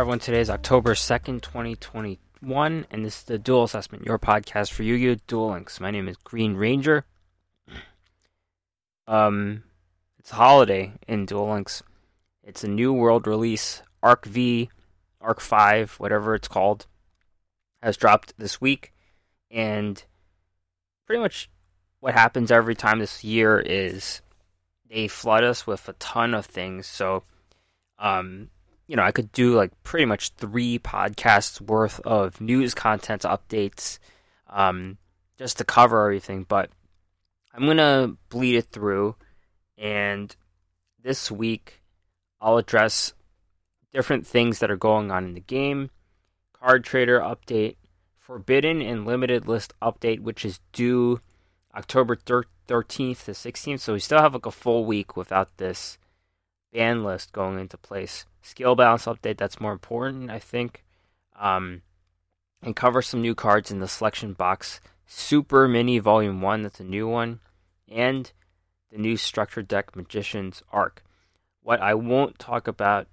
Everyone. Today is October 2nd, 2021, and this is the Duel Assessment, your podcast for Yu Gi Oh! Duel Links. My name is GreenRanger. Um, It's a holiday in Duel Links. It's a new world release. Arc V, Arc 5, whatever it's called, has dropped this week. And pretty much what happens every time this year is they flood us with a ton of things. So, um, you know, I could do like pretty much three podcasts worth of news content updates um, just to cover everything. But I'm going to bleed it through. And this week, I'll address different things that are going on in the game, card trader update, forbidden and limited list update, which is due October 13th to 16th. So we still have like a full week without this ban list going into place. Skill balance update, that's more important, I think. Um, and cover some new cards in the selection box. Super Mini Volume 1, that's a new one. And the new Structured Deck Magician's Arc. What I won't talk about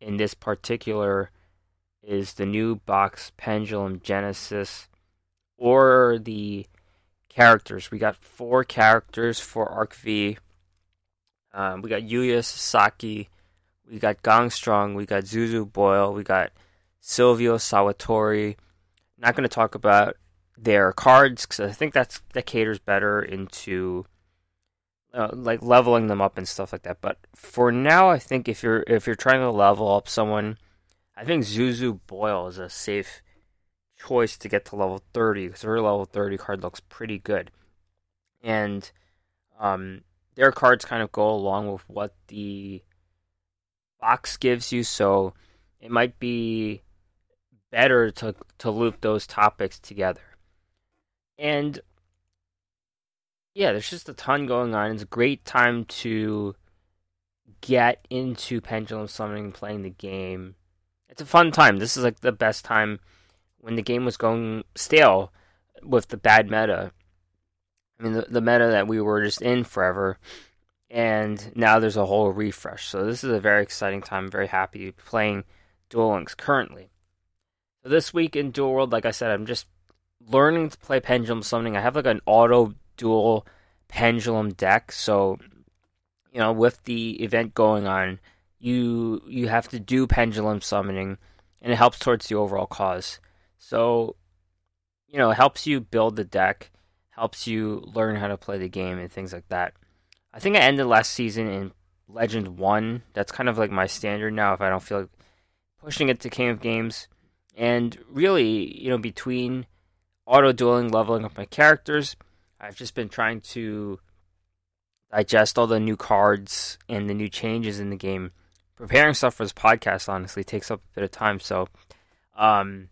in this particular is the new box Pendulum Genesis or the characters. We got four characters for Arc V. Um, we got Yuya Sakaki, we got Gong Strong, we got Zuzu Boyle, we got Sylvio Sawatari. Not going to talk about their cards because I think that's that caters better into uh, like leveling them up and stuff like that. But for now, I think if you're if you're trying to level up someone, I think Zuzu Boyle is a safe choice to get to level 30 because her level 30 card looks pretty good. And um, their cards kind of go along with what the box gives you, so it might be better to to loop those topics together. And yeah, there's just a ton going on. It's a great time to get into Pendulum Summoning, playing the game. It's a fun time. This is like the best time when the game was going stale with the bad meta. I mean, the, the meta that we were just in forever, and now there's a whole refresh. So this is a very exciting time. I'm very happy playing Duel Links currently. So this week in Duel World, like I said, I'm just learning to play Pendulum Summoning. I have like an auto dual pendulum deck, so you know, with the event going on, you you have to do pendulum summoning, and it helps towards the overall cause. So, you know, it helps you build the deck, helps you learn how to play the game and things like that. I think I ended last season in Legend 1. That's kind of like my standard now if I don't feel like pushing it to King of Games. And really, you know, between auto dueling, leveling up my characters, I've just been trying to digest all the new cards and the new changes in the game. Preparing stuff for this podcast honestly takes up a bit of time, so um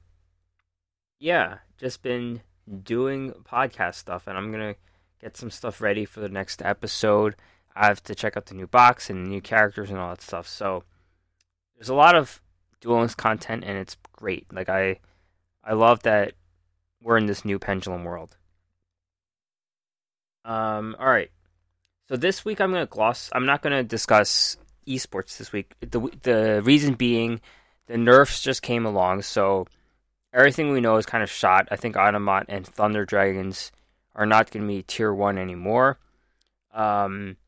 yeah, just been doing podcast stuff, and I'm gonna get some stuff ready for the next episode. I have to check out the new box and new characters and all that stuff. So there's a lot of Duel Links content, and it's great. Like I, I love that we're in this new Pendulum world. Um, all right. So this week I'm gonna gloss. I'm not gonna discuss esports this week. The the reason being, the nerfs just came along, so everything we know is kind of shot. I think Onomat and Thunder Dragons are not going to be tier one anymore. Um,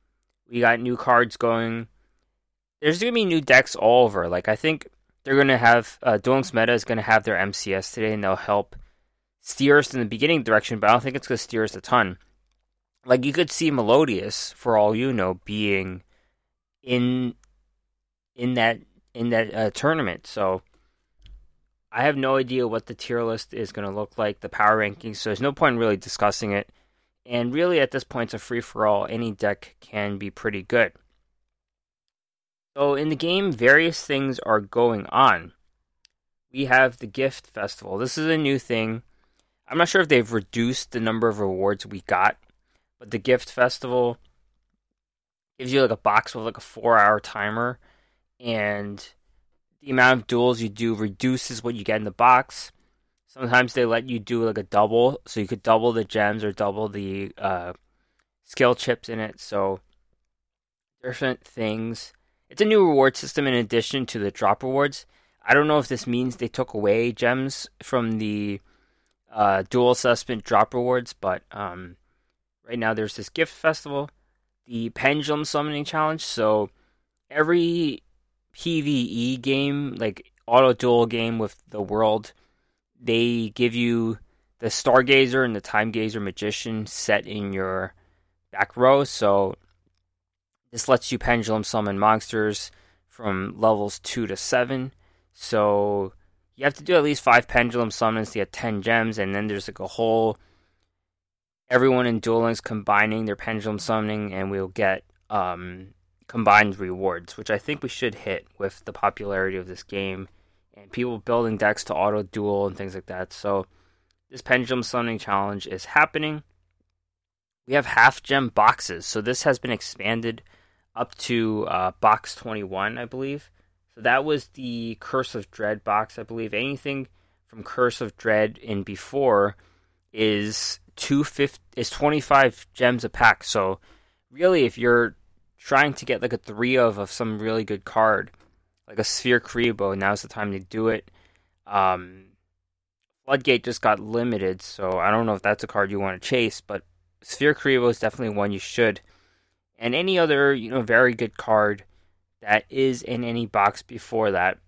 we got new cards going. There's going to be new decks all over. Like I think they're going to have uh, Duel Links Meta is going to have their MCS today, and they'll help steer us in the beginning direction. But I don't think it's going to steer us a ton. Like you could see Melodious, for all you know, being in in that in that uh, tournament. So I have no idea what the tier list is going to look like, the power rankings, so there's no point in really discussing it. And really, at this point, it's a free for all. Any deck can be pretty good. So, in the game, various things are going on. We have the Gift Festival. This is a new thing. I'm not sure if they've reduced the number of rewards we got, but the Gift Festival gives you like a box with like a four hour timer, and the amount of duels you do reduces what you get in the box. Sometimes they let you do like a double, so you could double the gems or double the uh, skill chips in it. So different things. It's a new reward system in addition to the drop rewards. I don't know if this means they took away gems from the uh, duel assessment drop rewards, but um, right now there's this gift festival, the pendulum summoning challenge. So every PVE game, like auto duel game with the world, they give you the Stargazer and the Time Gazer Magician set in your back row. So this lets you pendulum summon monsters from levels 2 to 7. So you have to do at least 5 pendulum summons to get 10 gems, and then there's like a whole. Everyone in Duel Links combining their pendulum summoning, and we'll get um, combined rewards, which I think we should hit with the popularity of this game and people building decks to auto duel and things like that. So this pendulum summoning challenge is happening. We have half gem boxes, so this has been expanded up to uh, box 21, I believe. So that was the Curse of Dread box, I believe. Anything from Curse of Dread in before is two fifty is 25 gems a pack. So really, if you're trying to get like a three of of some really good card, like a Sphere Kuriboh. now's the time to do it. Um, Floodgate just got limited, so I don't know if that's a card you want to chase, but Sphere Kuriboh is definitely one you should. And any other, you know, very good card that is in any box before that,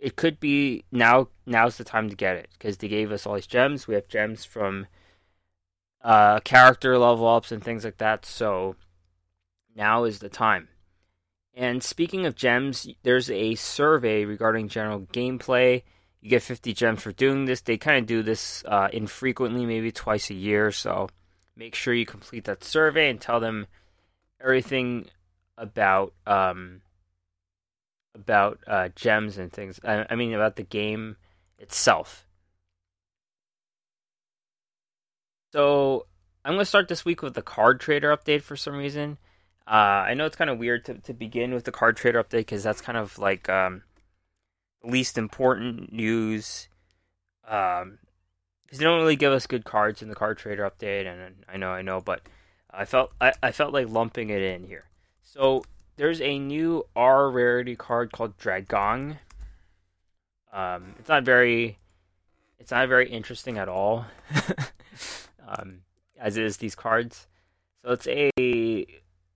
it could be now. Now's the time to get it because they gave us all these gems. We have gems from uh, character level ups and things like that. So now is the time. And speaking of gems, there's a survey regarding general gameplay. You get 50 gems for doing this. They kind of do this uh, infrequently, maybe twice a year. So make sure you complete that survey and tell them everything about um, about uh, gems and things. I, I mean, about the game itself. So I'm gonna start this week with the card trader update for some reason. Uh, I know it's kind of weird to, to begin with the card trader update because that's kind of like um, the least important news. Um, because they don't really give us good cards in the card trader update, and I know, I know, but I felt I, I felt like lumping it in here. So there's a new R rarity card called Dragong. Um, it's not very, it's not very interesting at all, um, as is these cards. So it's a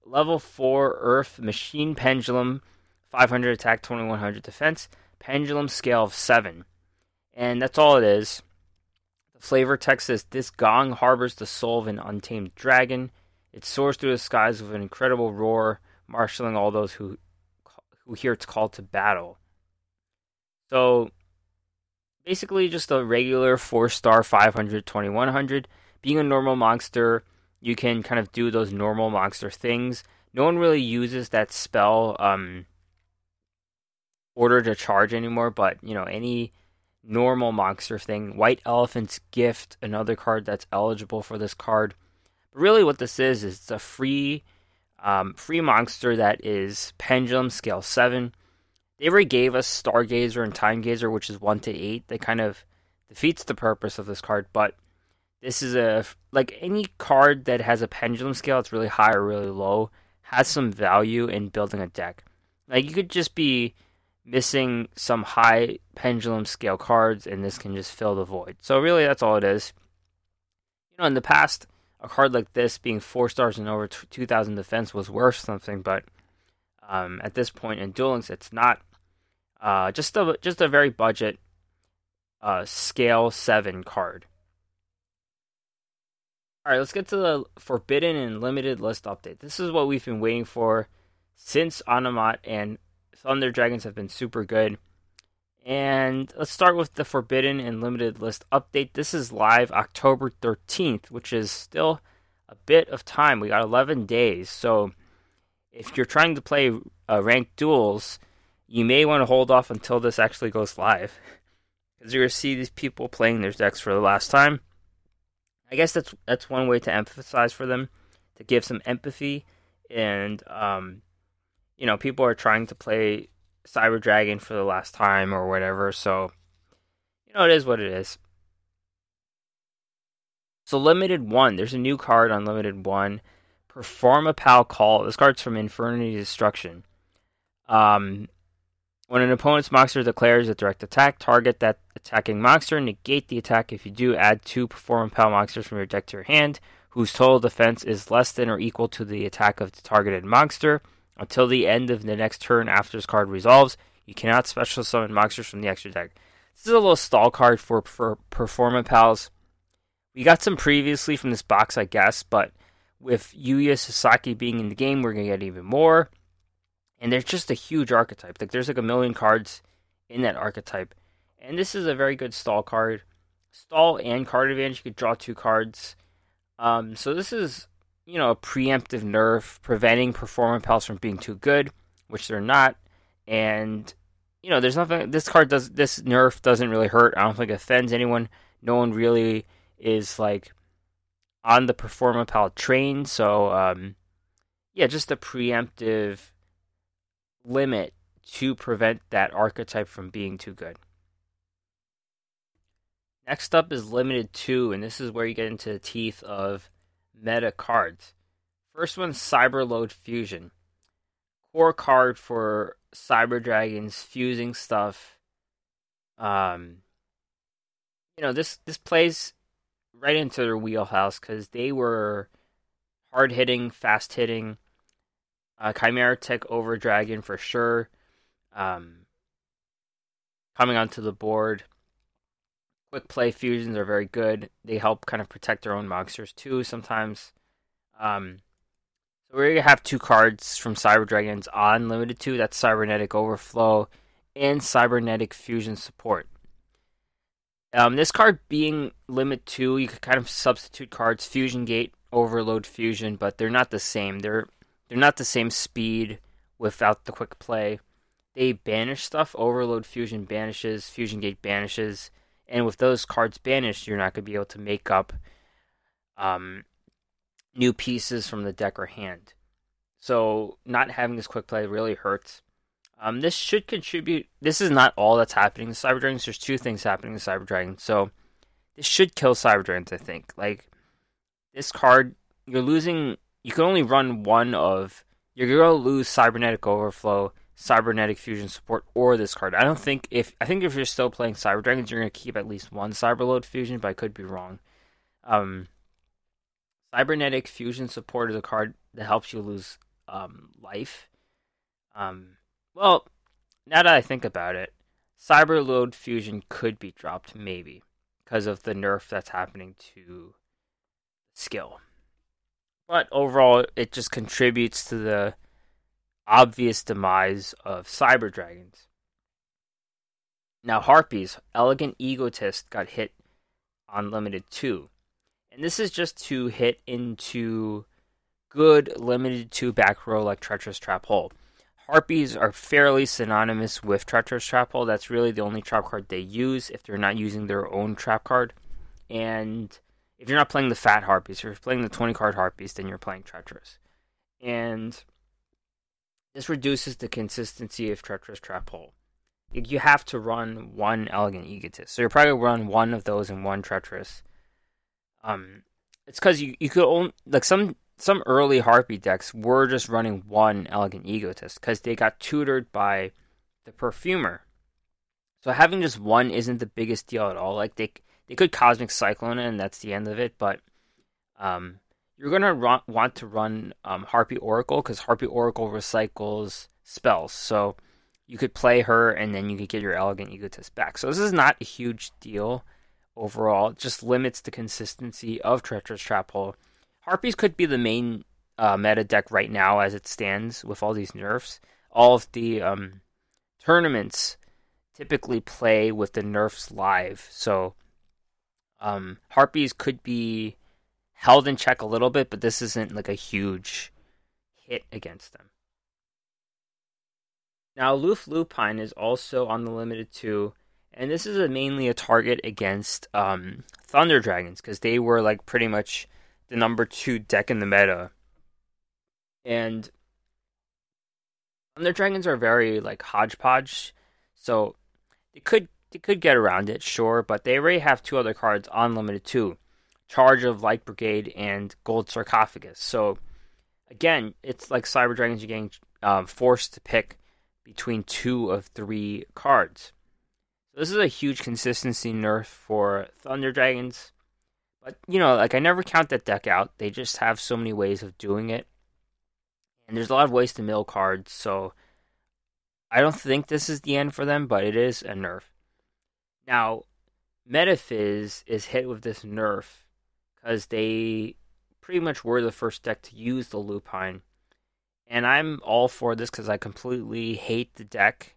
level 4 Earth Machine Pendulum, 500 attack, 2100 defense, Pendulum scale of 7. And that's all it is. The flavor text says This gong harbors the soul of an untamed dragon. It soars through the skies with an incredible roar, marshaling all those who, who hear its call to battle. So, basically, just a regular 4 star 500, 2100. Being a normal monster you can kind of do those normal monster things. No one really uses that spell um, order to charge anymore, but you know any normal monster thing. White Elephant's Gift, another card that's eligible for this card. But really, what this is is it's a free um, free monster that is Pendulum Scale Seven. They already gave us Stargazer and Time Gazer, which is one to eight. That kind of defeats the purpose of this card, but this is a like any card that has a pendulum scale, it's really high or really low, has some value in building a deck. Like you could just be missing some high pendulum scale cards, and this can just fill the void. So really, that's all it is. You know, in the past, a card like this being four stars and over two thousand defense was worth something, but um, at this point in Duel Links, it's not. Uh, just a just a very budget uh, scale seven card. All right, let's get to the forbidden and limited list update. This is what we've been waiting for since Onomat and Thunder Dragons have been super good. And let's start with the forbidden and limited list update. This is live October 13th, which is still a bit of time. We got 11 days. So if you're trying to play uh, ranked duels, you may want to hold off until this actually goes live. Because you're going to see these people playing their decks for the last time I guess that's that's one way to emphasize for them to give some empathy and um, you know people are trying to play Cyber Dragon for the last time or whatever, so you know it is what it is. So limited one, there's a new card on limited one. Performapal Call. This card's from Infernity Destruction. Um, when an opponent's monster declares a direct attack, target that attacking monster, negate the attack. If you do, add two Performapal monsters from your deck to your hand, whose total defense is less than or equal to the attack of the targeted monster. Until the end of the next turn after this card resolves, you cannot special summon monsters from the extra deck. This is a little stall card for, for Performapals. We got some previously from this box, I guess, but with Yuya Sakaki being in the game, we're going to get even more. And there's just a huge archetype. Like there's like a million cards in that archetype. And this is a very good stall card. Stall and card advantage. You could draw two cards. Um, so this is, you know, a preemptive nerf, preventing Performapals from being too good, which they're not. And you know, there's nothing. This card does. This nerf doesn't really hurt. I don't think it offends anyone. No one really is like on the Performapal train. So, um, yeah, just a preemptive limit to prevent that archetype from being too good. Next up is Limited 2, and this is where you get into the teeth of meta cards. First one, Cyberload Fusion. Core card for Cyber Dragons fusing stuff. Um, you know, this this plays right into their wheelhouse because they were hard hitting, fast hitting, uh, Chimera Tech over Dragon for sure. Um, coming onto the board. Quick play fusions are very good. They help kind of protect their own monsters too sometimes. Um, so we're gonna have two cards from Cyber Dragons on limited two. That's Cybernetic Overflow and Cybernetic Fusion Support. Um, this card being limit two, you could kind of substitute cards Fusion Gate, Overload Fusion, but they're not the same. They're they're not the same speed without the quick play. They banish stuff. Overload Fusion banishes, Fusion Gate banishes, and with those cards banished, you're not going to be able to make up um, new pieces from the deck or hand. So not having this quick play really hurts. Um, this should contribute. This is not all that's happening to Cyber Dragons. There's two things happening to Cyber Dragons. So this should kill Cyber Dragons. I think. Like this card, you're losing you can only run one of. You're gonna lose cybernetic overflow, cybernetic fusion support, or this card. I don't think if I think if you're still playing Cyber Dragons, you're gonna keep at least one cyberload fusion, but I could be wrong. Um, cybernetic fusion support is a card that helps you lose um, life. Um, well, now that I think about it, cyberload fusion could be dropped maybe because of the nerf that's happening to skill. But overall, it just contributes to the obvious demise of cyber dragons. Now, Harpies, Elegant Egotist, got hit on Limited 2. And this is just to hit into good Limited 2 back row like Treacherous Trap Hole. Harpies are fairly synonymous with Treacherous Trap Hole. That's really the only trap card they use if they're not using their own trap card. And if you're not playing the fat harpies, if you're playing the 20 card harpies, then you're playing treacherous. And this reduces the consistency of treacherous trap hole. You have to run one elegant egotist. So you're probably run one of those and one treacherous. Um, it's because you, you could only like some some early harpy decks were just running one elegant egotist because they got tutored by the perfumer. So having just one isn't the biggest deal at all. Like they they could Cosmic Cyclone and that's the end of it. But um, you're gonna want to run um, Harpie Oracle because Harpie Oracle recycles spells. So you could play her, and then you could get your Elegant Egotist back. So this is not a huge deal overall. It just limits the consistency of Treacherous Trap Hole. Harpies could be the main uh, meta deck right now as it stands with all these nerfs. All of the um, tournaments typically play with the nerfs live, so um, Harpies could be held in check a little bit, but this isn't like a huge hit against them. Now, Loof Lupine is also on the limited too, and this is a, mainly a target against um, Thunder Dragons because they were like pretty much the number two deck in the meta, and Thunder Dragons are very like hodgepodge, so they could they could get around it, sure, but they already have two other cards on limited too. Charge of Light Brigade and Gold Sarcophagus. So again, it's like Cyber Dragons you're getting um, forced to pick between two of three cards. So this is a huge consistency nerf for Thunder Dragons. But you know, like I never count that deck out. They just have so many ways of doing it. And there's a lot of ways to mill cards, so I don't think this is the end for them, but it is a nerf. Now, Metaphys is hit with this nerf because they pretty much were the first deck to use the Lupine. And I'm all for this because I completely hate the deck.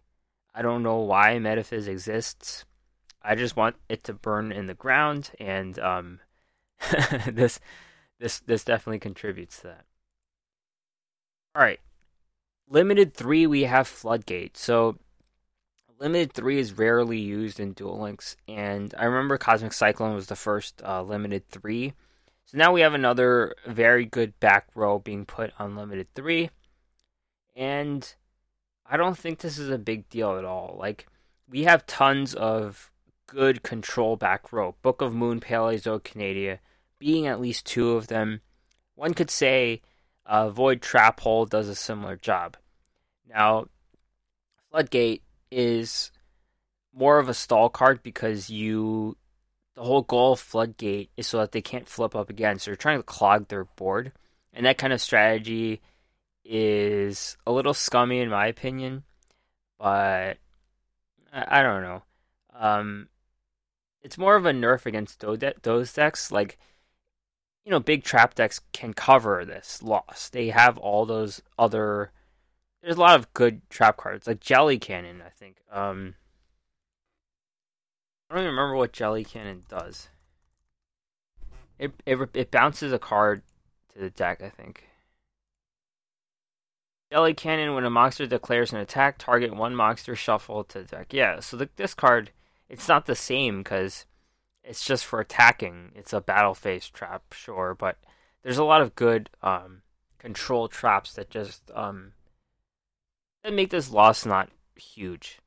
I don't know why Metaphys exists. I just want it to burn in the ground, and um, this this this definitely contributes to that. All right, limited three we have Floodgate. So limited three is rarely used in Duel Links, and I remember Cosmic Cyclone was the first uh, limited three. So now we have another very good back row being put on limited three, and I don't think this is a big deal at all. Like we have tons of good control back row. Book of Moon, Paleozoic Canadia, being at least two of them. One could say uh, Void Trap Hole does a similar job. Now, Floodgate is more of a stall card because you the whole goal of Floodgate is so that they can't flip up again. So you're trying to clog their board. And that kind of strategy is a little scummy in my opinion. But I, I don't know. Um, it's more of a nerf against those decks. Like, you know, big trap decks can cover this loss. They have all those other there's a lot of good trap cards, like Jelly Cannon. I think. Um, I don't even remember what Jelly Cannon does. It it it bounces a card to the deck. I think. Jelly Cannon. When a monster declares an attack, target one monster shuffle to the deck. Yeah. So the, this card, it's not the same because it's just for attacking. It's a battle phase trap, sure, but there's a lot of good um, control traps that just um, that make this loss not huge.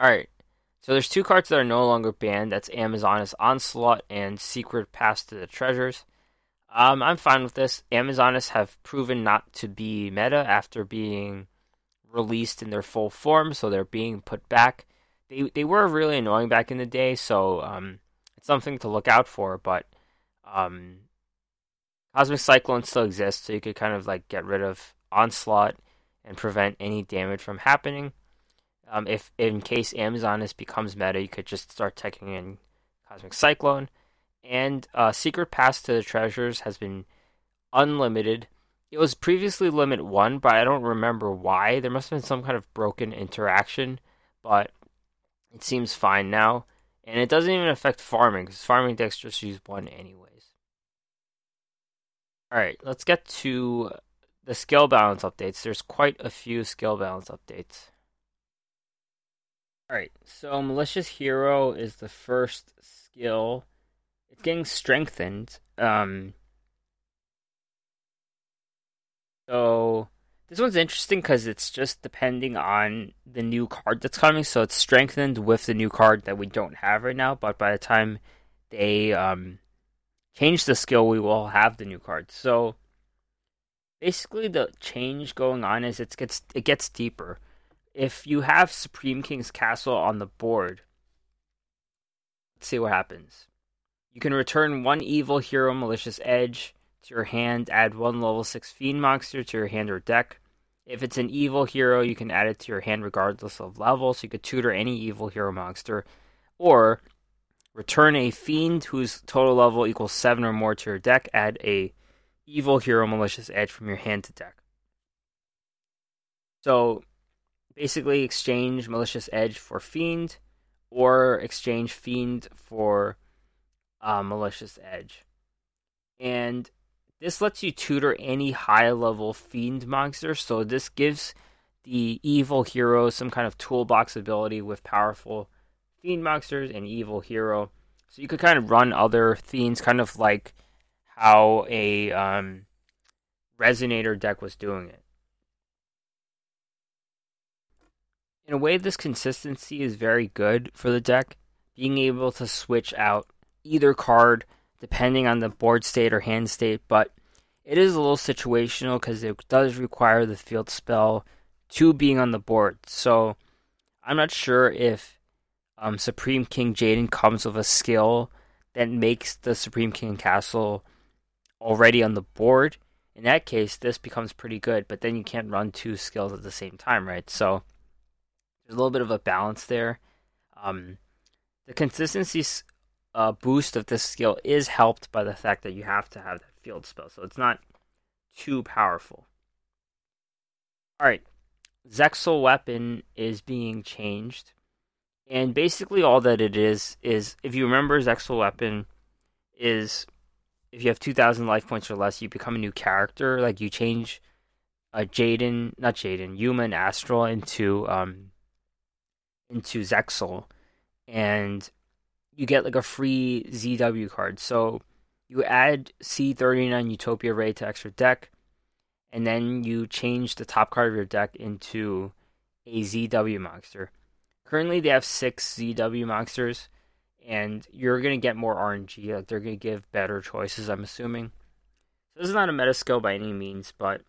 Alright, so there's two cards that are no longer banned. That's Amazoness Onslaught and Secret Pass to the Treasures. Um, I'm fine with this. Amazoness have proven not to be meta after being released in their full form, so they're being put back. They they were really annoying back in the day, so um, it's something to look out for. But um, Cosmic Cyclone still exists, so you could kind of like get rid of Onslaught and prevent any damage from happening. Um, if in case Amazoness becomes meta, you could just start taking in Cosmic Cyclone. And uh, Secret Pass to the Treasures has been unlimited. It was previously limit one, but I don't remember why. There must have been some kind of broken interaction, but it seems fine now. And it doesn't even affect farming, because farming decks just use one anyway. All right, let's get to the skill balance updates. There's quite a few skill balance updates. All right, so malicious hero is the first skill. It's getting strengthened. Um, so this one's interesting because it's just depending on the new card that's coming. So it's strengthened with the new card that we don't have right now. But by the time they um, change the skill, we will have the new card. So basically, the change going on is it gets it gets deeper. If you have Supreme King's Castle on the board, let's see what happens. You can return one evil hero malicious edge to your hand, add one level 6 fiend monster to your hand or deck. If it's an evil hero, you can add it to your hand regardless of level, so you could tutor any evil hero monster. Or Return a fiend whose total level equals seven or more to your deck. Add a evil hero malicious edge from your hand to deck. So basically, exchange malicious edge for fiend, or exchange fiend for uh, malicious edge. And this lets you tutor any high level fiend monster. So this gives the evil hero some kind of toolbox ability with powerful Fiend Monsters and Evil Hero. So you could kind of run other themes, kind of like how a um, Resonator deck was doing it. In a way, this consistency is very good for the deck, being able to switch out either card depending on the board state or hand state, but it is a little situational because it does require the field spell to being on the board. So I'm not sure if um, Supreme King Jaden comes with a skill that makes the Supreme King Castle already on the board. In that case, this becomes pretty good, but then you can't run two skills at the same time, right? So there's a little bit of a balance there. Um, the consistency uh, boost of this skill is helped by the fact that you have to have that field spell, so it's not too powerful. All right, Zexal weapon is being changed, and basically all that it is is if you remember Zexal weapon is if you have 2,000 life points or less, you become a new character. Like you change a uh, Jaden, not Jaden, Yuma and Astral into um into Zexal, and you get like a free ZW card. So you add C39 Utopia Ray to extra deck, and then you change the top card of your deck into a ZW monster. Currently, they have six ZW monsters, and you're gonna get more RNG. Like they're gonna give better choices. I'm assuming. So this is not a meta skill by any means, but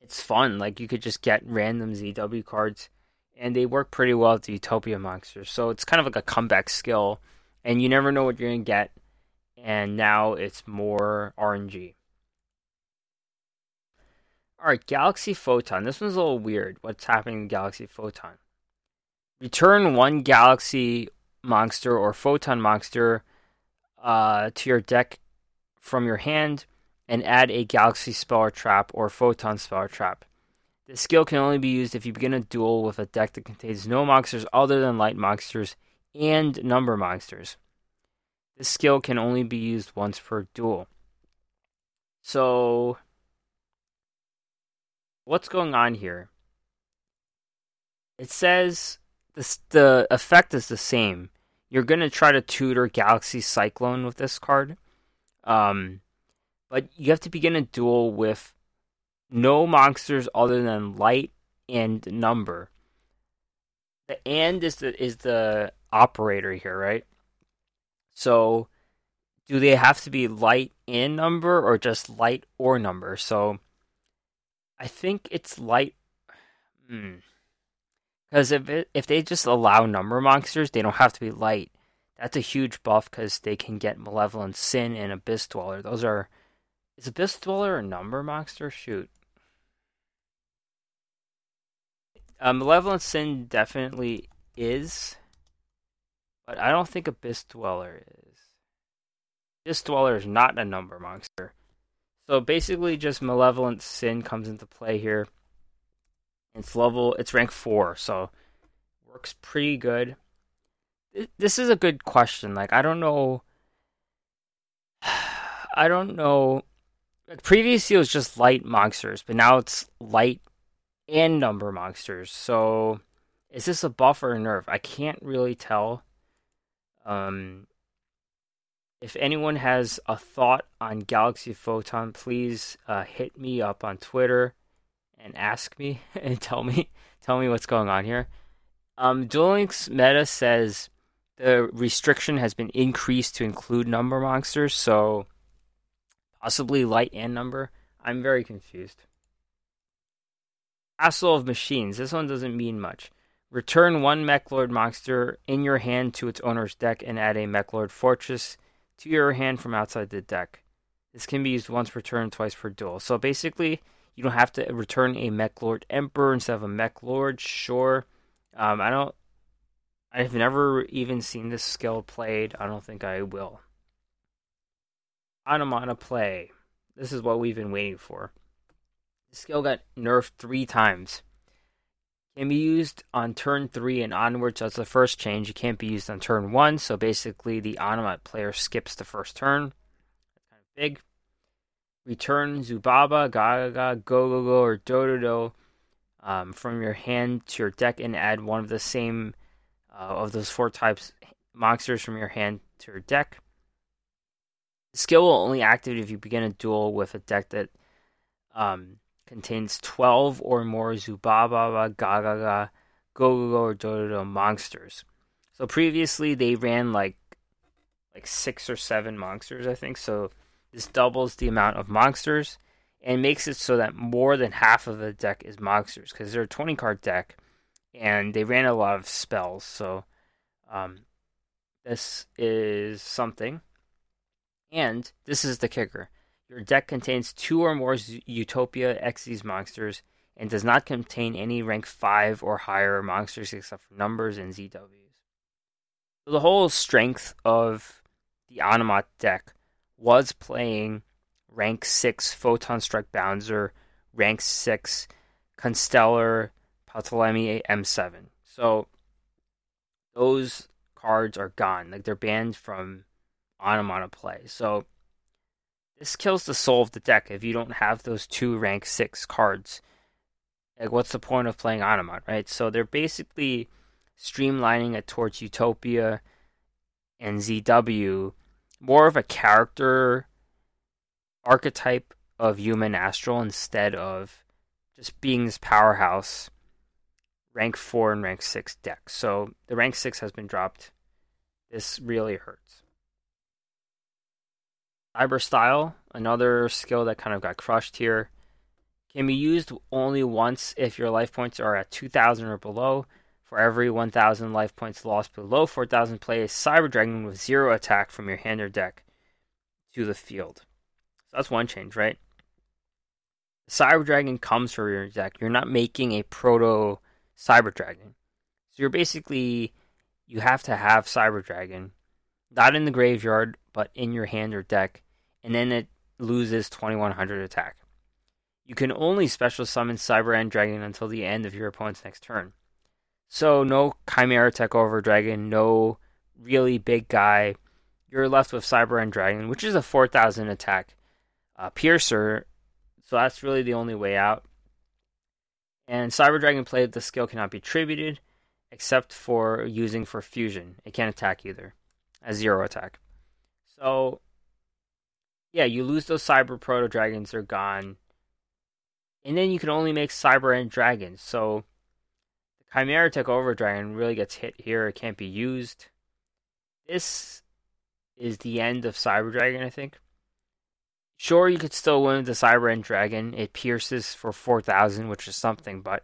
it's fun. Like you could just get random ZW cards, and they work pretty well with the Utopia monsters. So it's kind of like a comeback skill, and you never know what you're gonna get. And now it's more RNG. Alright, Galaxy Photon. This one's a little weird. What's happening in Galaxy Photon? Return one Galaxy Monster or Photon Monster uh, to your deck from your hand and add a Galaxy Spell Trap or Photon Spell Trap. This skill can only be used if you begin a duel with a deck that contains no monsters other than light monsters and number monsters. This skill can only be used once per duel. So, what's going on here? It says the effect is the same. You're gonna try to tutor Galaxy Cyclone with this card, um, but you have to begin a duel with no monsters other than light and number. The and is the is the operator here, right? So, do they have to be light and number or just light or number? So, I think it's light. Hmm. Because if it, if they just allow number monsters, they don't have to be light. That's a huge buff because they can get Malevolent Sin and Abyss Dweller. Those are is Abyss Dweller a number monster? Shoot. Uh, Malevolent Sin definitely is, but I don't think Abyss Dweller is. Abyss Dweller is not a number monster. So basically, just Malevolent Sin comes into play here. It's level. It's rank four, so works pretty good. This is a good question. Like I don't know. I don't know. Like previously, it was just light monsters, but now it's light and number monsters. So, is this a buff or a nerf? I can't really tell. Um, if anyone has a thought on Galaxy Photon, please uh, hit me up on Twitter and ask me and tell me tell me what's going on here. Um, Duel Links meta says the restriction has been increased to include number monsters, so possibly light and number. I'm very confused. Castle of Machines. This one doesn't mean much. Return one Mechlord monster in your hand to its owner's deck and add a Mechlord Fortress to your hand from outside the deck. This can be used once per turn, twice per duel. So basically, you don't have to return a Mechlord Emperor instead of a Mechlord. Sure. Um, I don't. I've never even seen this skill played. I don't think I will. Onomat play. This is what we've been waiting for. The skill got nerfed three times. Can be used on turn three and onwards. That's the first change. It can't be used on turn one. So basically, the Onomat player skips the first turn. That's kind of big return Zubaba, Gaga, Go Go Go, or Dododo um, from your hand to your deck and add one of the same uh, of those four types monsters from your hand to your deck. The skill will only activate if you begin a duel with a deck that um, contains 12 or more Zubaba, Gaga, Go Go Go, or Dododo monsters. So previously they ran like like six or seven monsters, I think. So this doubles the amount of monsters, and makes it so that more than half of the deck is monsters because they're a 20 card deck and they ran a lot of spells. So um, this is something. And this is the kicker. Your deck contains two or more Utopia Xyz monsters and does not contain any rank 5 or higher monsters except for numbers and ZWs. So the whole strength of the Onomat deck was playing rank 6 Photon Strike Bouncer, rank 6 Constellar Ptolemy M7. So those cards are gone. Like they're banned from Onomat play. So this kills the soul of the deck if you don't have those two rank 6 cards. Like what's the point of playing Onomat, right? So they're basically streamlining it towards Utopia and ZW, more of a character archetype of human astral instead of just being this powerhouse rank 4 and rank 6 deck. So the rank 6 has been dropped. This really hurts. Cyber Style, another skill that kind of got crushed here, can be used only once if your life points are at 2,000 or below. For every 1,000 life points lost below 4,000, play a Cyber Dragon with zero attack from your hand or deck to the field. So that's one change, right? Cyber Dragon comes from your deck. You're not making a proto Cyber Dragon. So you're basically you have to have Cyber Dragon, not in the graveyard, but in your hand or deck, and then it loses 2100 attack. You can only special summon Cyber End Dragon until the end of your opponent's next turn. So no Chimera Tech over Dragon, no really big guy. You're left with Cyber End Dragon, which is a 4000 attack uh, piercer. So that's really the only way out. And Cyber Dragon play the skill cannot be attributed except for using for fusion. It can't attack either. A zero attack. So yeah, you lose those cyber proto dragons, they're gone. And then you can only make Cyber End Dragons. So Chimera Dragon really gets hit here. It can't be used. This is the end of Cyber Dragon, I think. Sure, you could still win the Cyber End Dragon. It pierces for 4,000, which is something, but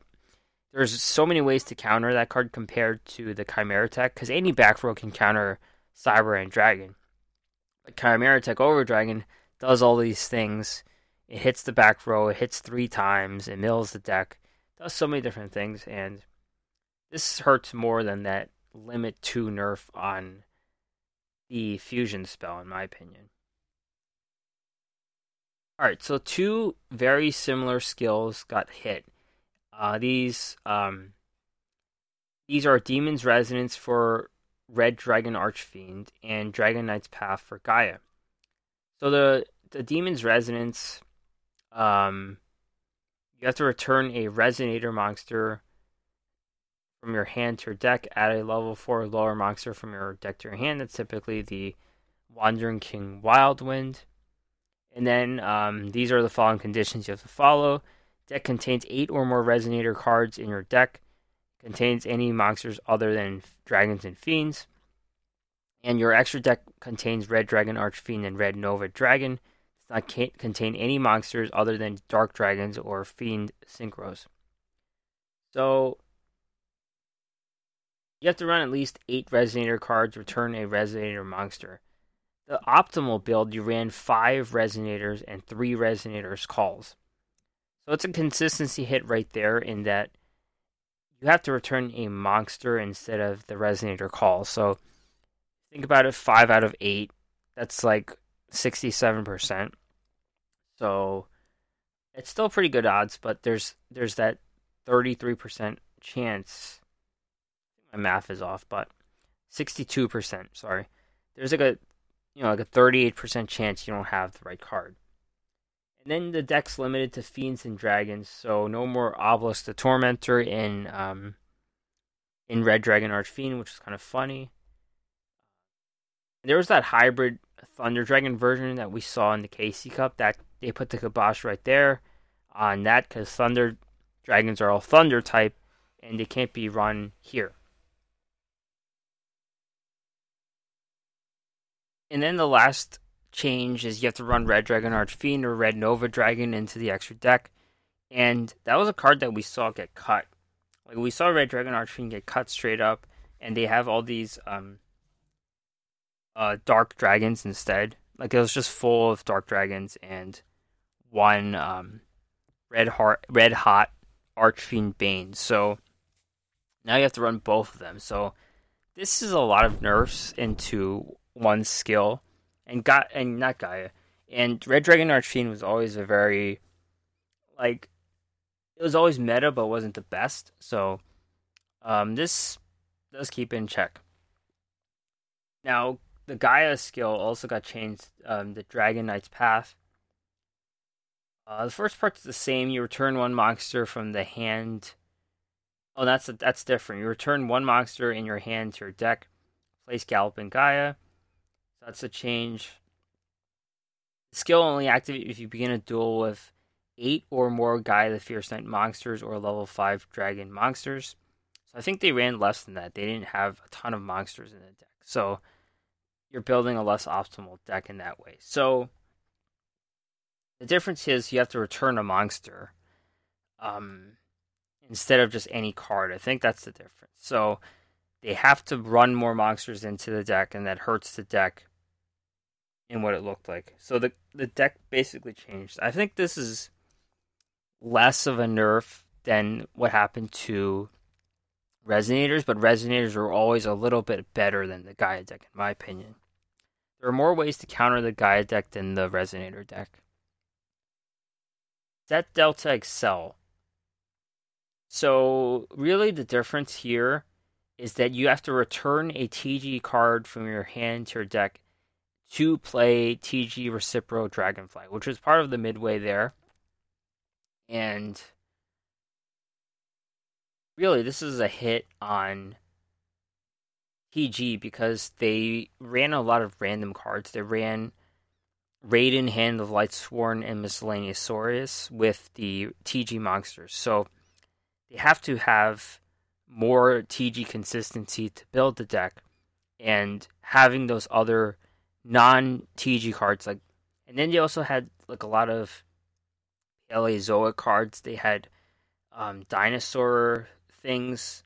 there's so many ways to counter that card compared to the Chimera Tech, because any back row can counter Cyber End Dragon. But Chimera Tech Over Dragon does all these things. It hits the back row, it hits three times, it mills the deck, does so many different things, and this hurts more than that limit 2 nerf on the fusion spell, in my opinion. All right, so two very similar skills got hit. Uh, these um, these are Demon's Resonance for Red Dragon Archfiend and Dragon Knight's Path for Gaia. So the the Demon's Resonance, um, you have to return a Resonator monster from your hand to your deck. Add a level four lower monster from your deck to your hand. That's typically the Wandering King Wildwind. And then um, these are the following conditions you have to follow. Deck contains eight or more Resonator cards in your deck. Contains any monsters other than dragons and fiends. And your extra deck contains Red Dragon Archfiend and Red Nova Dragon. Does not contain any monsters other than Dark Dragons or Fiend Synchros. So you have to run at least eight Resonator cards, return a Resonator monster the optimal build, you ran five resonators and three resonators calls. So it's a consistency hit right there in that you have to return a monster instead of the resonator call. So think about it five out of eight. That's like 67%. So it's still pretty good odds, but there's there's that 33% chance. My math is off, but 62%, sorry. There's like a you know, like a 38% chance you don't have the right card. And then the deck's limited to Fiends and Dragons, so no more Obelisk the Tormentor in um, in Red Dragon Archfiend, which is kind of funny. There was that hybrid Thunder Dragon version that we saw in the KC Cup that they put the kibosh right there on that because Thunder Dragons are all Thunder type and they can't be run here. And then the last change is you have to run Red Dragon Archfiend or Red Nova Dragon into the extra deck. And that was a card that we saw get cut. Like we saw Red Dragon Archfiend get cut straight up, and they have all these um uh dark dragons instead. Like it was just full of dark dragons and one um red heart red hot Archfiend Bane. So now you have to run both of them. So this is a lot of nerfs into one skill. And got and not Gaia. And Red Dragon Archfiend was always a very like it was always meta but wasn't the best. So um this does keep in check. Now the Gaia skill also got changed, um, the Dragon Knight's Path. Uh, the first part's the same. You return one monster from the hand Oh, that's that's different. You return one monster in your hand to your deck. Place Gallop Galloping Gaia. That's a change. skill only activates if you begin a duel with eight or more Gaia the Fierce Knight monsters or level five dragon monsters. So I think they ran less than that. They didn't have a ton of monsters in the deck. So you're building a less optimal deck in that way. So the difference is you have to return a monster. Um, instead of just any card. I think that's the difference. So they have to run more monsters into the deck, and that hurts the deck in what it looked like. So the the deck basically changed. I think this is less of a nerf than what happened to resonators, but resonators are always a little bit better than the Gaia deck, in my opinion. There are more ways to counter the Gaia deck than the resonator deck. Set Delta Accel so, really, the difference here is that you have to return a TG card from your hand to your deck to play TG Recipro Dragonfly, which was part of the midway there. And really, this is a hit on TG because they ran a lot of random cards. They ran Raiden, Hand of Lightsworn, and Miscellaneousaurus with the TG monsters. So they have to have more TG consistency to build the deck, and having those other non TG cards like, and then they also had like a lot of Paleozoic cards. They had um, dinosaur things.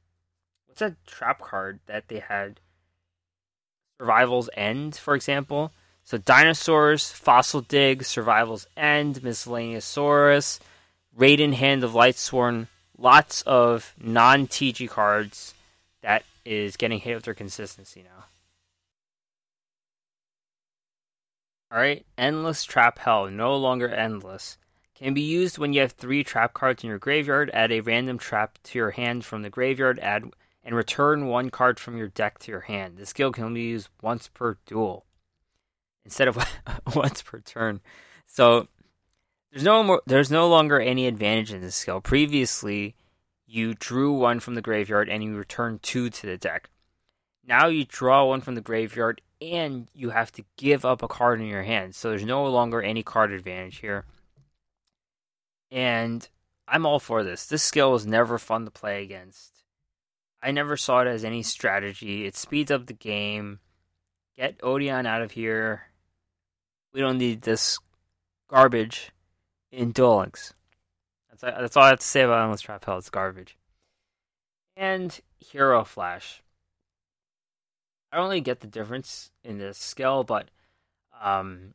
What's that trap card that they had? Survival's End, for example. So dinosaurs, fossil dig, survival's end, Miscellaneousaurus, Raiden Hand of Lightsworn, lots of non TG cards that is getting hit with their consistency now. Alright, Endless Trap Hell, no longer endless. Can be used when you have three trap cards in your graveyard. Add a random trap to your hand from the graveyard. Add and return one card from your deck to your hand. The skill can be used once per duel instead of once per turn. So there's no more. There's no longer any advantage in this skill. Previously, you drew one from the graveyard and you return two to the deck. Now you draw one from the graveyard and you have to give up a card in your hand. So there's no longer any card advantage here. And I'm all for this. This skill was never fun to play against. I never saw it as any strategy. It speeds up the game. Get Odion out of here. We don't need this garbage in Links. That's, that's all I have to say about Endless Trap Hell. It's garbage. And Hero Flash. I don't really get the difference in this skill, but um,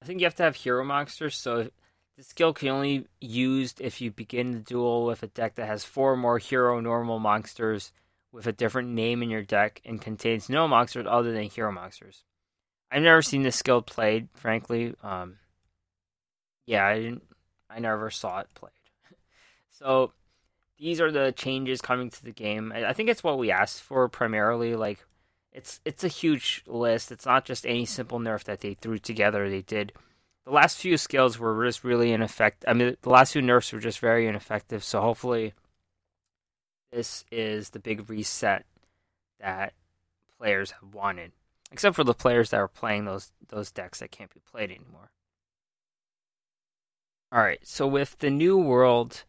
I think you have to have hero monsters. So the skill can only be used if you begin the duel with a deck that has four more hero normal monsters with a different name in your deck and contains no monsters other than hero monsters. I've never seen this skill played, frankly. Um, yeah, I didn't. I never saw it played. so these are the changes coming to the game. I think it's what we asked for primarily. Like it's it's a huge list. It's not just any simple nerf that they threw together. They did. The last few skills were just really ineffective. I mean, the last few nerfs were just very ineffective. So hopefully, this is the big reset that players have wanted, except for the players that are playing those those decks that can't be played anymore. All right, so with the new world,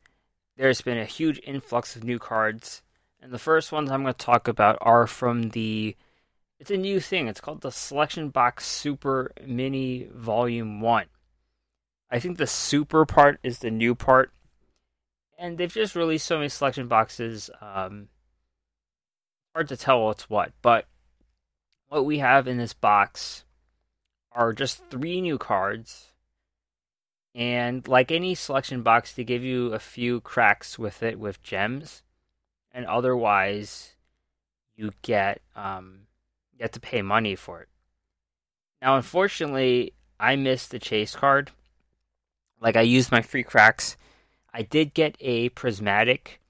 there's been a huge influx of new cards, and the first ones I'm going to talk about are from the it's a new thing. It's called the Selection Box Super Mini Volume 1. I think the super part is the new part. And they've just released so many selection boxes. Um, hard to tell what's what. But what we have in this box are just three new cards. And like any selection box, they give you a few cracks with it with gems. And otherwise, you get um, you have to pay money for it. Now, unfortunately, I missed the chase card. Like I used my free cracks. I did get a prismatic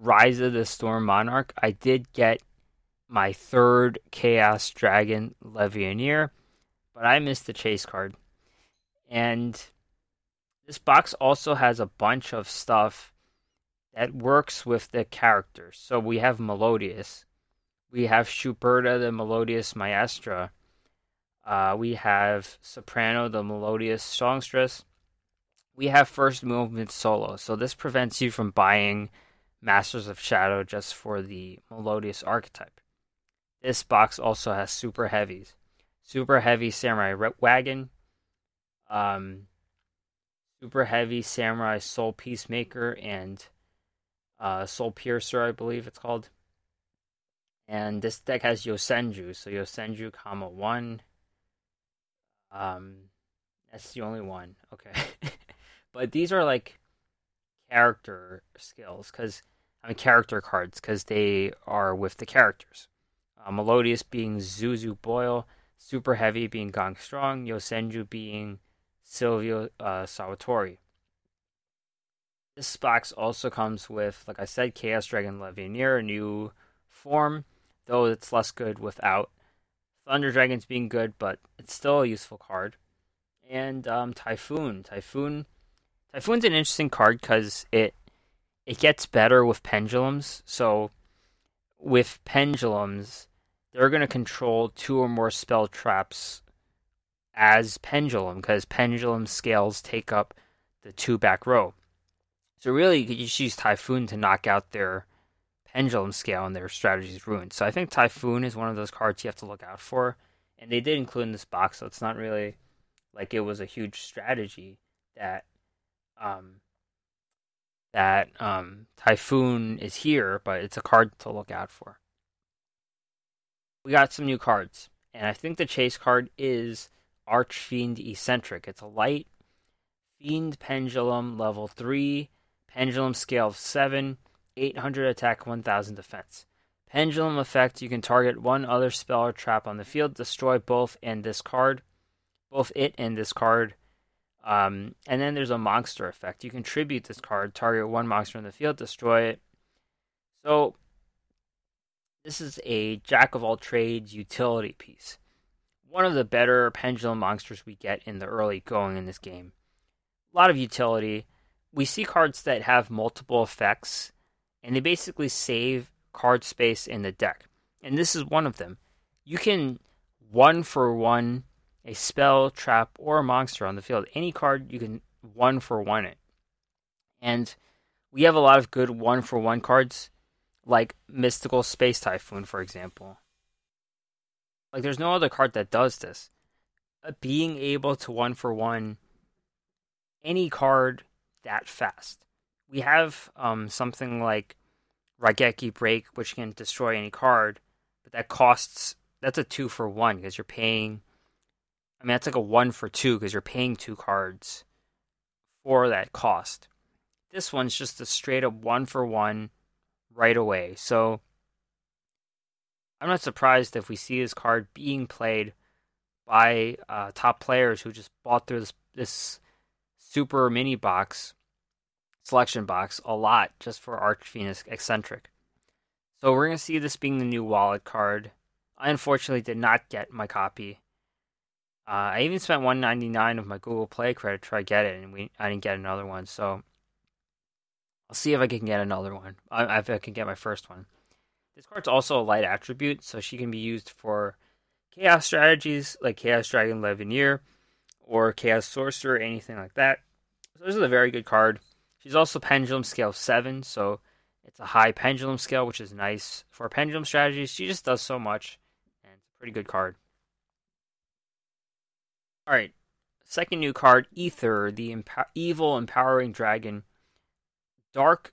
Raiza the Storm Monarch. I did get my third Chaos Dragon Levianeer, but I missed the chase card. And this box also has a bunch of stuff that works with the characters. So we have Melodious, we have Schuberta, the melodious maestra. Uh, we have soprano, the melodious songstress. We have first movement solo. So this prevents you from buying Masters of Shadow just for the melodious archetype. This box also has super heavies. Super heavy samurai wagon. Um, super heavy samurai soul peacemaker and uh, soul piercer, I believe it's called. And this deck has Yosenju, so Yosenju, Kama 1. Um, that's the only one. Okay, but these are like character skills because I mean character cards because they are with the characters. Uh, Melodious being Zuzu Boyle, Super Heavy being Gong Strong, Yosenju being Sylvio uh, Salvatore. This box also comes with, like I said, Chaos Dragon Levianeer, a new form though it's less good without Thunder Dragons being good, but it's still a useful card. And um, Typhoon, Typhoon, Typhoon's an interesting card because it it gets better with pendulums. So with pendulums, they're going to control two or more spell traps as pendulum because pendulum scales take up the two back row. So really, you could just use Typhoon to knock out their pendulum scale and their strategies ruined. So I think Typhoon is one of those cards you have to look out for. And they did include in this box, so it's not really like it was a huge strategy that um that um Typhoon is here, but it's a card to look out for. We got some new cards, and I think the chase card is Archfiend Eccentric. It's a light Fiend Pendulum level 3, Pendulum scale of 7, 800 attack, 1000 defense. Pendulum effect you can target one other spell or trap on the field, destroy both and discard. Both it and this card. Um, and then there's a monster effect. You can tribute this card, target one monster in the field, destroy it. So, this is a jack of all trades utility piece. One of the better pendulum monsters we get in the early going in this game. A lot of utility. We see cards that have multiple effects and they basically save card space in the deck. And this is one of them. You can one for one a spell, trap, or a monster on the field. Any card you can one for one it. And we have a lot of good one for one cards, like Mystical Space Typhoon, for example. Like, there's no other card that does this. Uh, being able to one for one any card that fast we have um, something like Raigeki Break, which can destroy any card, but that costs that's a two for one because you're paying. I mean, that's like a one for two because you're paying two cards for that cost. This one's just a straight up one for one right away. So I'm not surprised if we see this card being played by uh, top players who just bought through this, this super mini box selection box a lot just for Archfiend Eccentric. So we're to see this being the new wallet card. I unfortunately did not get my copy. Uh, I even spent 199 of my Google Play credit to try to get it, and we I didn't get another one. So I'll see if I can get another one. I, if I can get my first one. This card's also a light attribute, so she can be used for chaos strategies like Chaos Dragon Levianeer or Chaos Sorcerer, anything like that. So this is a very good card. She's also pendulum scale 7, so it's a high pendulum scale, which is nice for pendulum strategies. She just does so much, and it's a Pretty good card. All right, second new card, Ether, the evil empowering dragon. Dark,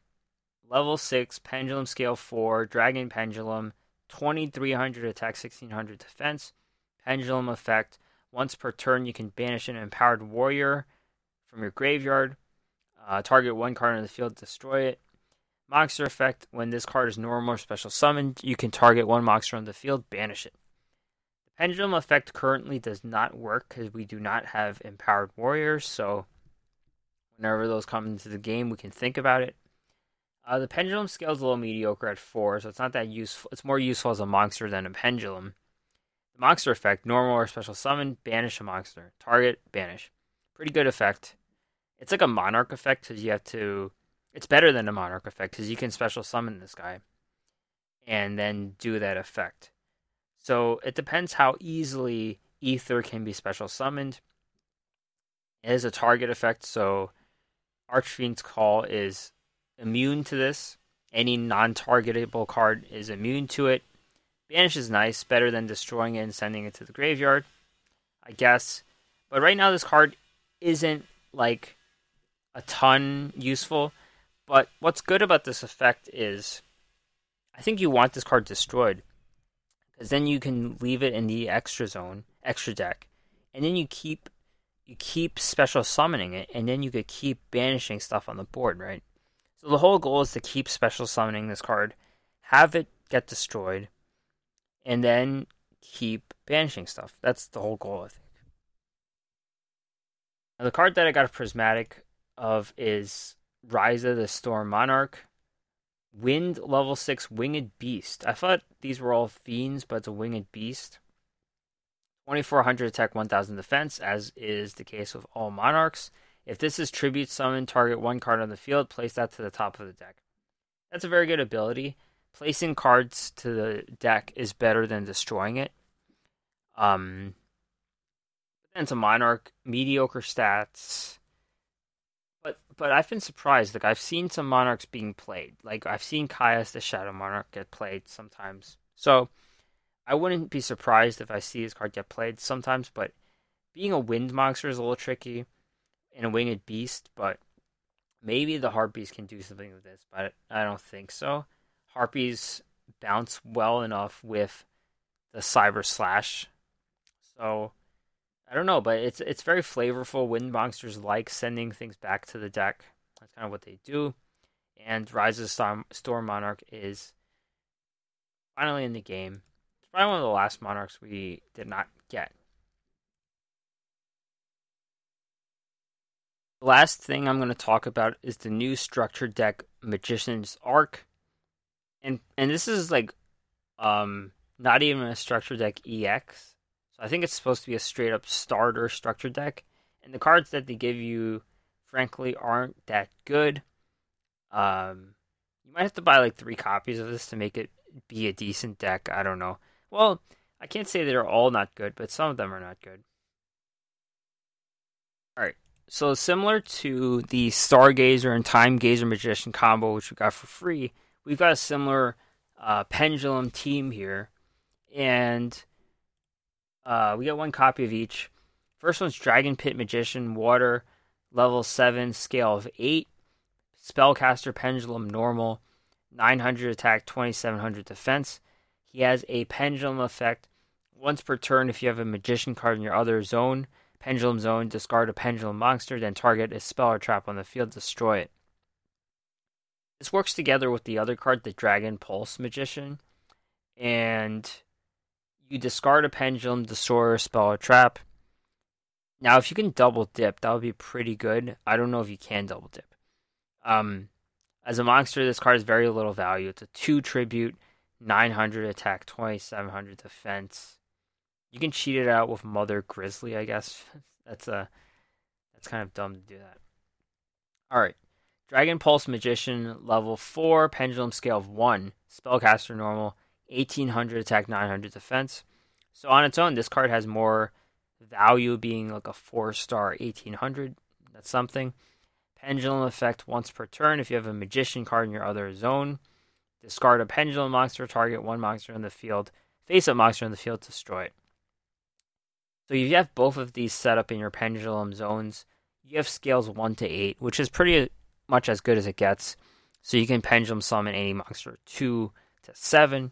level six, pendulum scale four, dragon pendulum, twenty three hundred attack, sixteen hundred defense. Pendulum effect. Once per turn, you can banish an empowered warrior from your graveyard. Uh, target one card on the field, destroy it. Monster effect. When this card is normal or special summoned, you can target one monster on the field, banish it. The pendulum effect currently does not work because we do not have empowered warriors. So, whenever those come into the game, we can think about it. Uh, the pendulum scale is a little mediocre at four, so it's not that useful. It's more useful as a monster than a pendulum. The monster effect, normal or special summon, banish a monster. Target, banish. Pretty good effect. It's like a monarch effect because you have to. It's better than a monarch effect because you can special summon this guy and then do that effect. So it depends how easily Ether can be special summoned. It is a target effect, so Archfiend's Call is immune to this. Any non targetable card is immune to it. Banish is nice, better than destroying it and sending it to the graveyard, I guess. But right now, this card isn't like a ton useful. But what's good about this effect is I think you want this card destroyed because then you can leave it in the extra zone, extra deck, and then you keep you keep special summoning it, and then you could keep banishing stuff on the board, right? So the whole goal is to keep special summoning this card, have it get destroyed, and then keep banishing stuff. That's the whole goal, I think. Now, the card that I got a prismatic of is Raiza the Storm Monarch. Wind level 6 Winged Beast. I thought these were all fiends, but it's a Winged Beast. 2400 attack, 1000 defense, as is the case with all monarchs. If this is tribute summon, target one card on the field, place that to the top of the deck. That's a very good ability. Placing cards to the deck is better than destroying it. Um, then it's monarch, mediocre stats. But but I've been surprised. Like I've seen some monarchs being played. Like I've seen Caius the Shadow Monarch get played sometimes. So I wouldn't be surprised if I see his card get played sometimes, but being a wind monster is a little tricky and a winged beast, but maybe the harpies can do something with this, but I don't think so. Harpies bounce well enough with the cyber slash. So I don't know, but it's it's very flavorful. Wind monsters like sending things back to the deck. That's kind of what they do. And Raiza Storm, Storm Monarch is finally in the game. It's probably one of the last monarchs we did not get. Last thing I'm going to talk about is the new structured deck Magician's Arc. And and this is like um not even a structured deck EX. So I think it's supposed to be a straight up starter structured deck. And the cards that they give you frankly aren't that good. Um you might have to buy like 3 copies of this to make it be a decent deck. I don't know. Well, I can't say they're all not good, but some of them are not good. All right. So similar to the Stargazer and Time Gazer Magician combo, which we got for free, we've got a similar uh, Pendulum team here, and uh, we got one copy of each. First one's Dragon Pit Magician, Water, level seven, scale of eight, Spellcaster Pendulum, normal, 900 attack, 2700 defense. He has a Pendulum effect once per turn if you have a Magician card in your other zone Pendulum Zone, discard a Pendulum monster, then target a spell or trap on the field, destroy it. This works together with the other card, the Dragon Pulse Magician, and you discard a Pendulum, destroy a spell or trap. Now, if you can double dip, that would be pretty good. I don't know if you can double dip. Um, as a monster, this card has very little value. It's a 2 tribute, 900 attack, 2700 defense you can cheat it out with Mother Grizzly, I guess. that's a uh, that's kind of dumb to do that. All right. Dragon Pulse Magician level 4, pendulum scale of 1, spellcaster normal, 1800 attack, 900 defense. So on its own, this card has more value being like a 4 star 1800. That's something. Pendulum effect once per turn. If you have a magician card in your other zone, discard a pendulum monster, target one monster in the field, face up monster in the field destroy it. So if you have both of these set up in your pendulum zones. You have scales 1 to 8, which is pretty much as good as it gets. So you can pendulum summon any monster 2 to 7.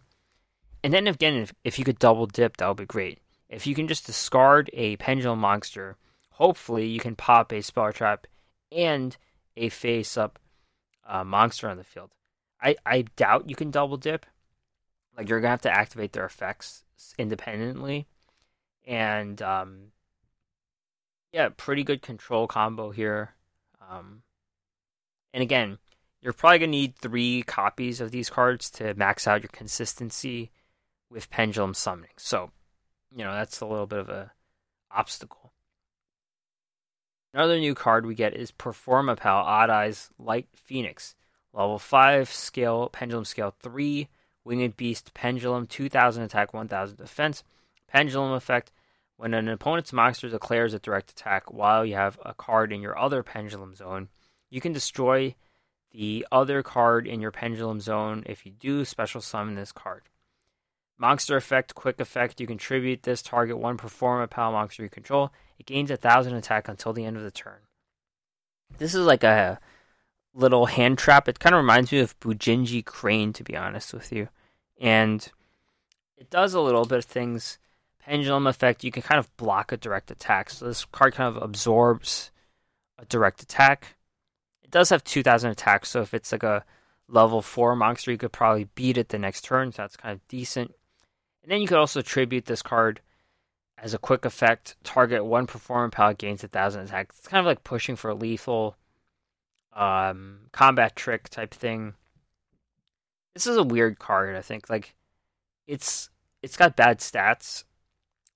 And then again, if, if you could double dip, that would be great. If you can just discard a pendulum monster, hopefully you can pop a spell trap and a face up uh, monster on the field. I, I doubt you can double dip. Like you're gonna have to activate their effects independently, and um, yeah, pretty good control combo here. Um, and again, you're probably gonna need three copies of these cards to max out your consistency with pendulum summoning. So, you know that's a little bit of a obstacle. Another new card we get is Perform Performapal Odd Eyes Light Phoenix. Level 5, scale, pendulum scale 3, winged beast, pendulum, 2000 attack, 1000 defense. Pendulum effect when an opponent's monster declares a direct attack while you have a card in your other pendulum zone, you can destroy the other card in your pendulum zone if you do special summon this card. Monster effect, quick effect, you contribute this target one Performapal monster you control. It gains a thousand attack until the end of the turn. This is like a little hand trap. It kind of reminds me of Bujingi Crane, to be honest with you. And it does a little bit of things. Pendulum effect, you can kind of block a direct attack. So this card kind of absorbs a direct attack. It does have 2000 attack, so if it's like a level 4 monster, you could probably beat it the next turn. So that's kind of decent. And then you could also tribute this card as a quick effect. Target one Performer Performapal gains 1000 attack. It's kind of like pushing for a lethal um, combat trick type thing. This is a weird card, I think. Like it's it's got bad stats.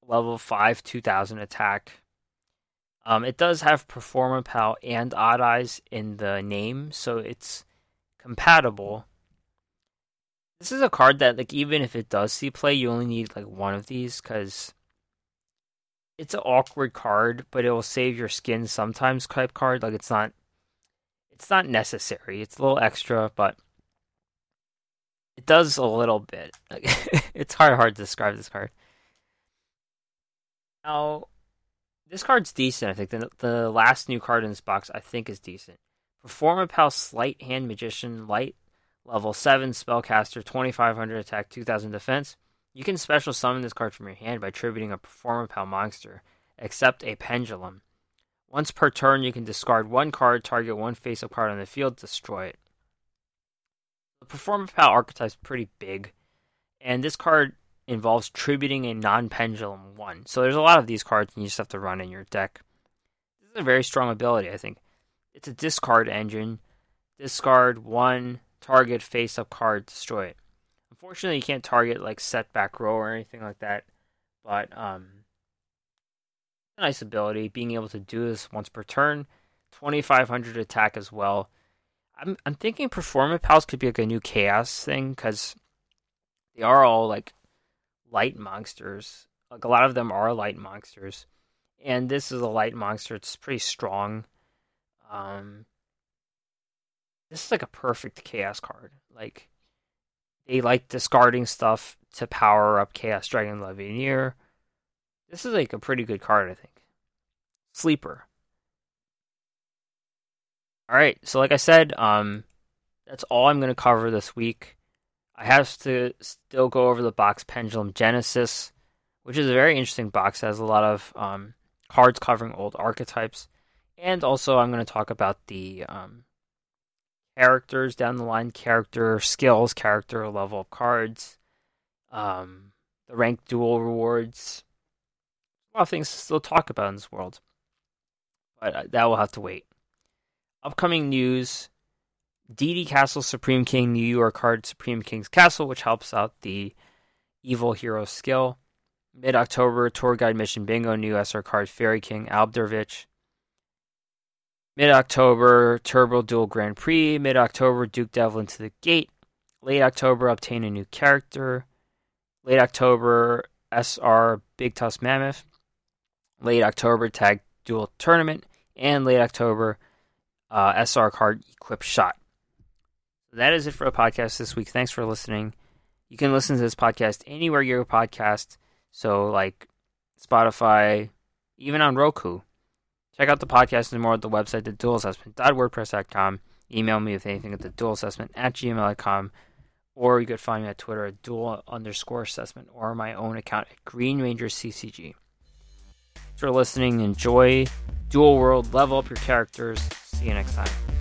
Level five, two thousand attack. Um, it does have Performapal and Odd Eyes in the name, so it's compatible. This is a card that, like, even if it does see play, you only need like one of these because it's an awkward card, but it will save your skin sometimes. Type card, like it's not it's not necessary. It's a little extra, but it does a little bit. it's hard hard to describe this card. Now, this card's decent. I think the the last new card in this box I think is decent. Performapal Sleight Hand Magician Light level seven spellcaster, twenty five hundred attack, two thousand defense. You can special summon this card from your hand by tributing a Performapal monster, except a pendulum. Once per turn, you can discard one card, target one face up card on the field, destroy it. The Performapal archetype is pretty big, and this card involves tributing a non pendulum one. So there's a lot of these cards, and you just have to run in your deck. This is a very strong ability, I think. It's a discard engine. Discard one target face up card, destroy it. Unfortunately, you can't target like setback row or anything like that, but um, nice ability, being able to do this once per turn. 2500 attack as well. I'm I'm thinking Performapals could be like a new chaos thing because they are all like light monsters. Like a lot of them are light monsters, and this is a light monster. It's pretty strong. Um, this is like a perfect chaos card. Like they like discarding stuff to power up Chaos Dragon Levianeer. This is like a pretty good card, I think. Sleeper. All right, so like I said, um, that's all I'm going to cover this week. I have to still go over the box Pendulum Genesis, which is a very interesting box. It has a lot of um, cards covering old archetypes, and also I'm going to talk about the um, characters down the line, character skills, character level of cards, um, the ranked duel rewards, a lot of things to still talk about in this world. But uh, that will have to wait. Upcoming news DD Castle Supreme King, New York card Supreme King's Castle, which helps out the Evil Hero skill. Mid October, Tour Guide Mission Bingo, new SR card Fairy King Albverdich. Mid October, Turbo Duel Grand Prix. Mid October, Duke Devlin to the Gate. Late October, obtain a new character. Late October, SR Big Tusk Mammoth late October Tag Duel Tournament, and late October uh, SR card Equip Shot. That is it for the podcast this week. Thanks for listening, You can listen to this podcast anywhere your podcast, so like Spotify, even on Roku. Check out the podcast and more at the website, theduelassessment.wordpress.com. Email me with anything at the at gmail.com. Or you could find me at Twitter at duel underscore assessment or my own account at Green CCG. Thanks for listening. Enjoy Duel World. Level up your characters. See you next time.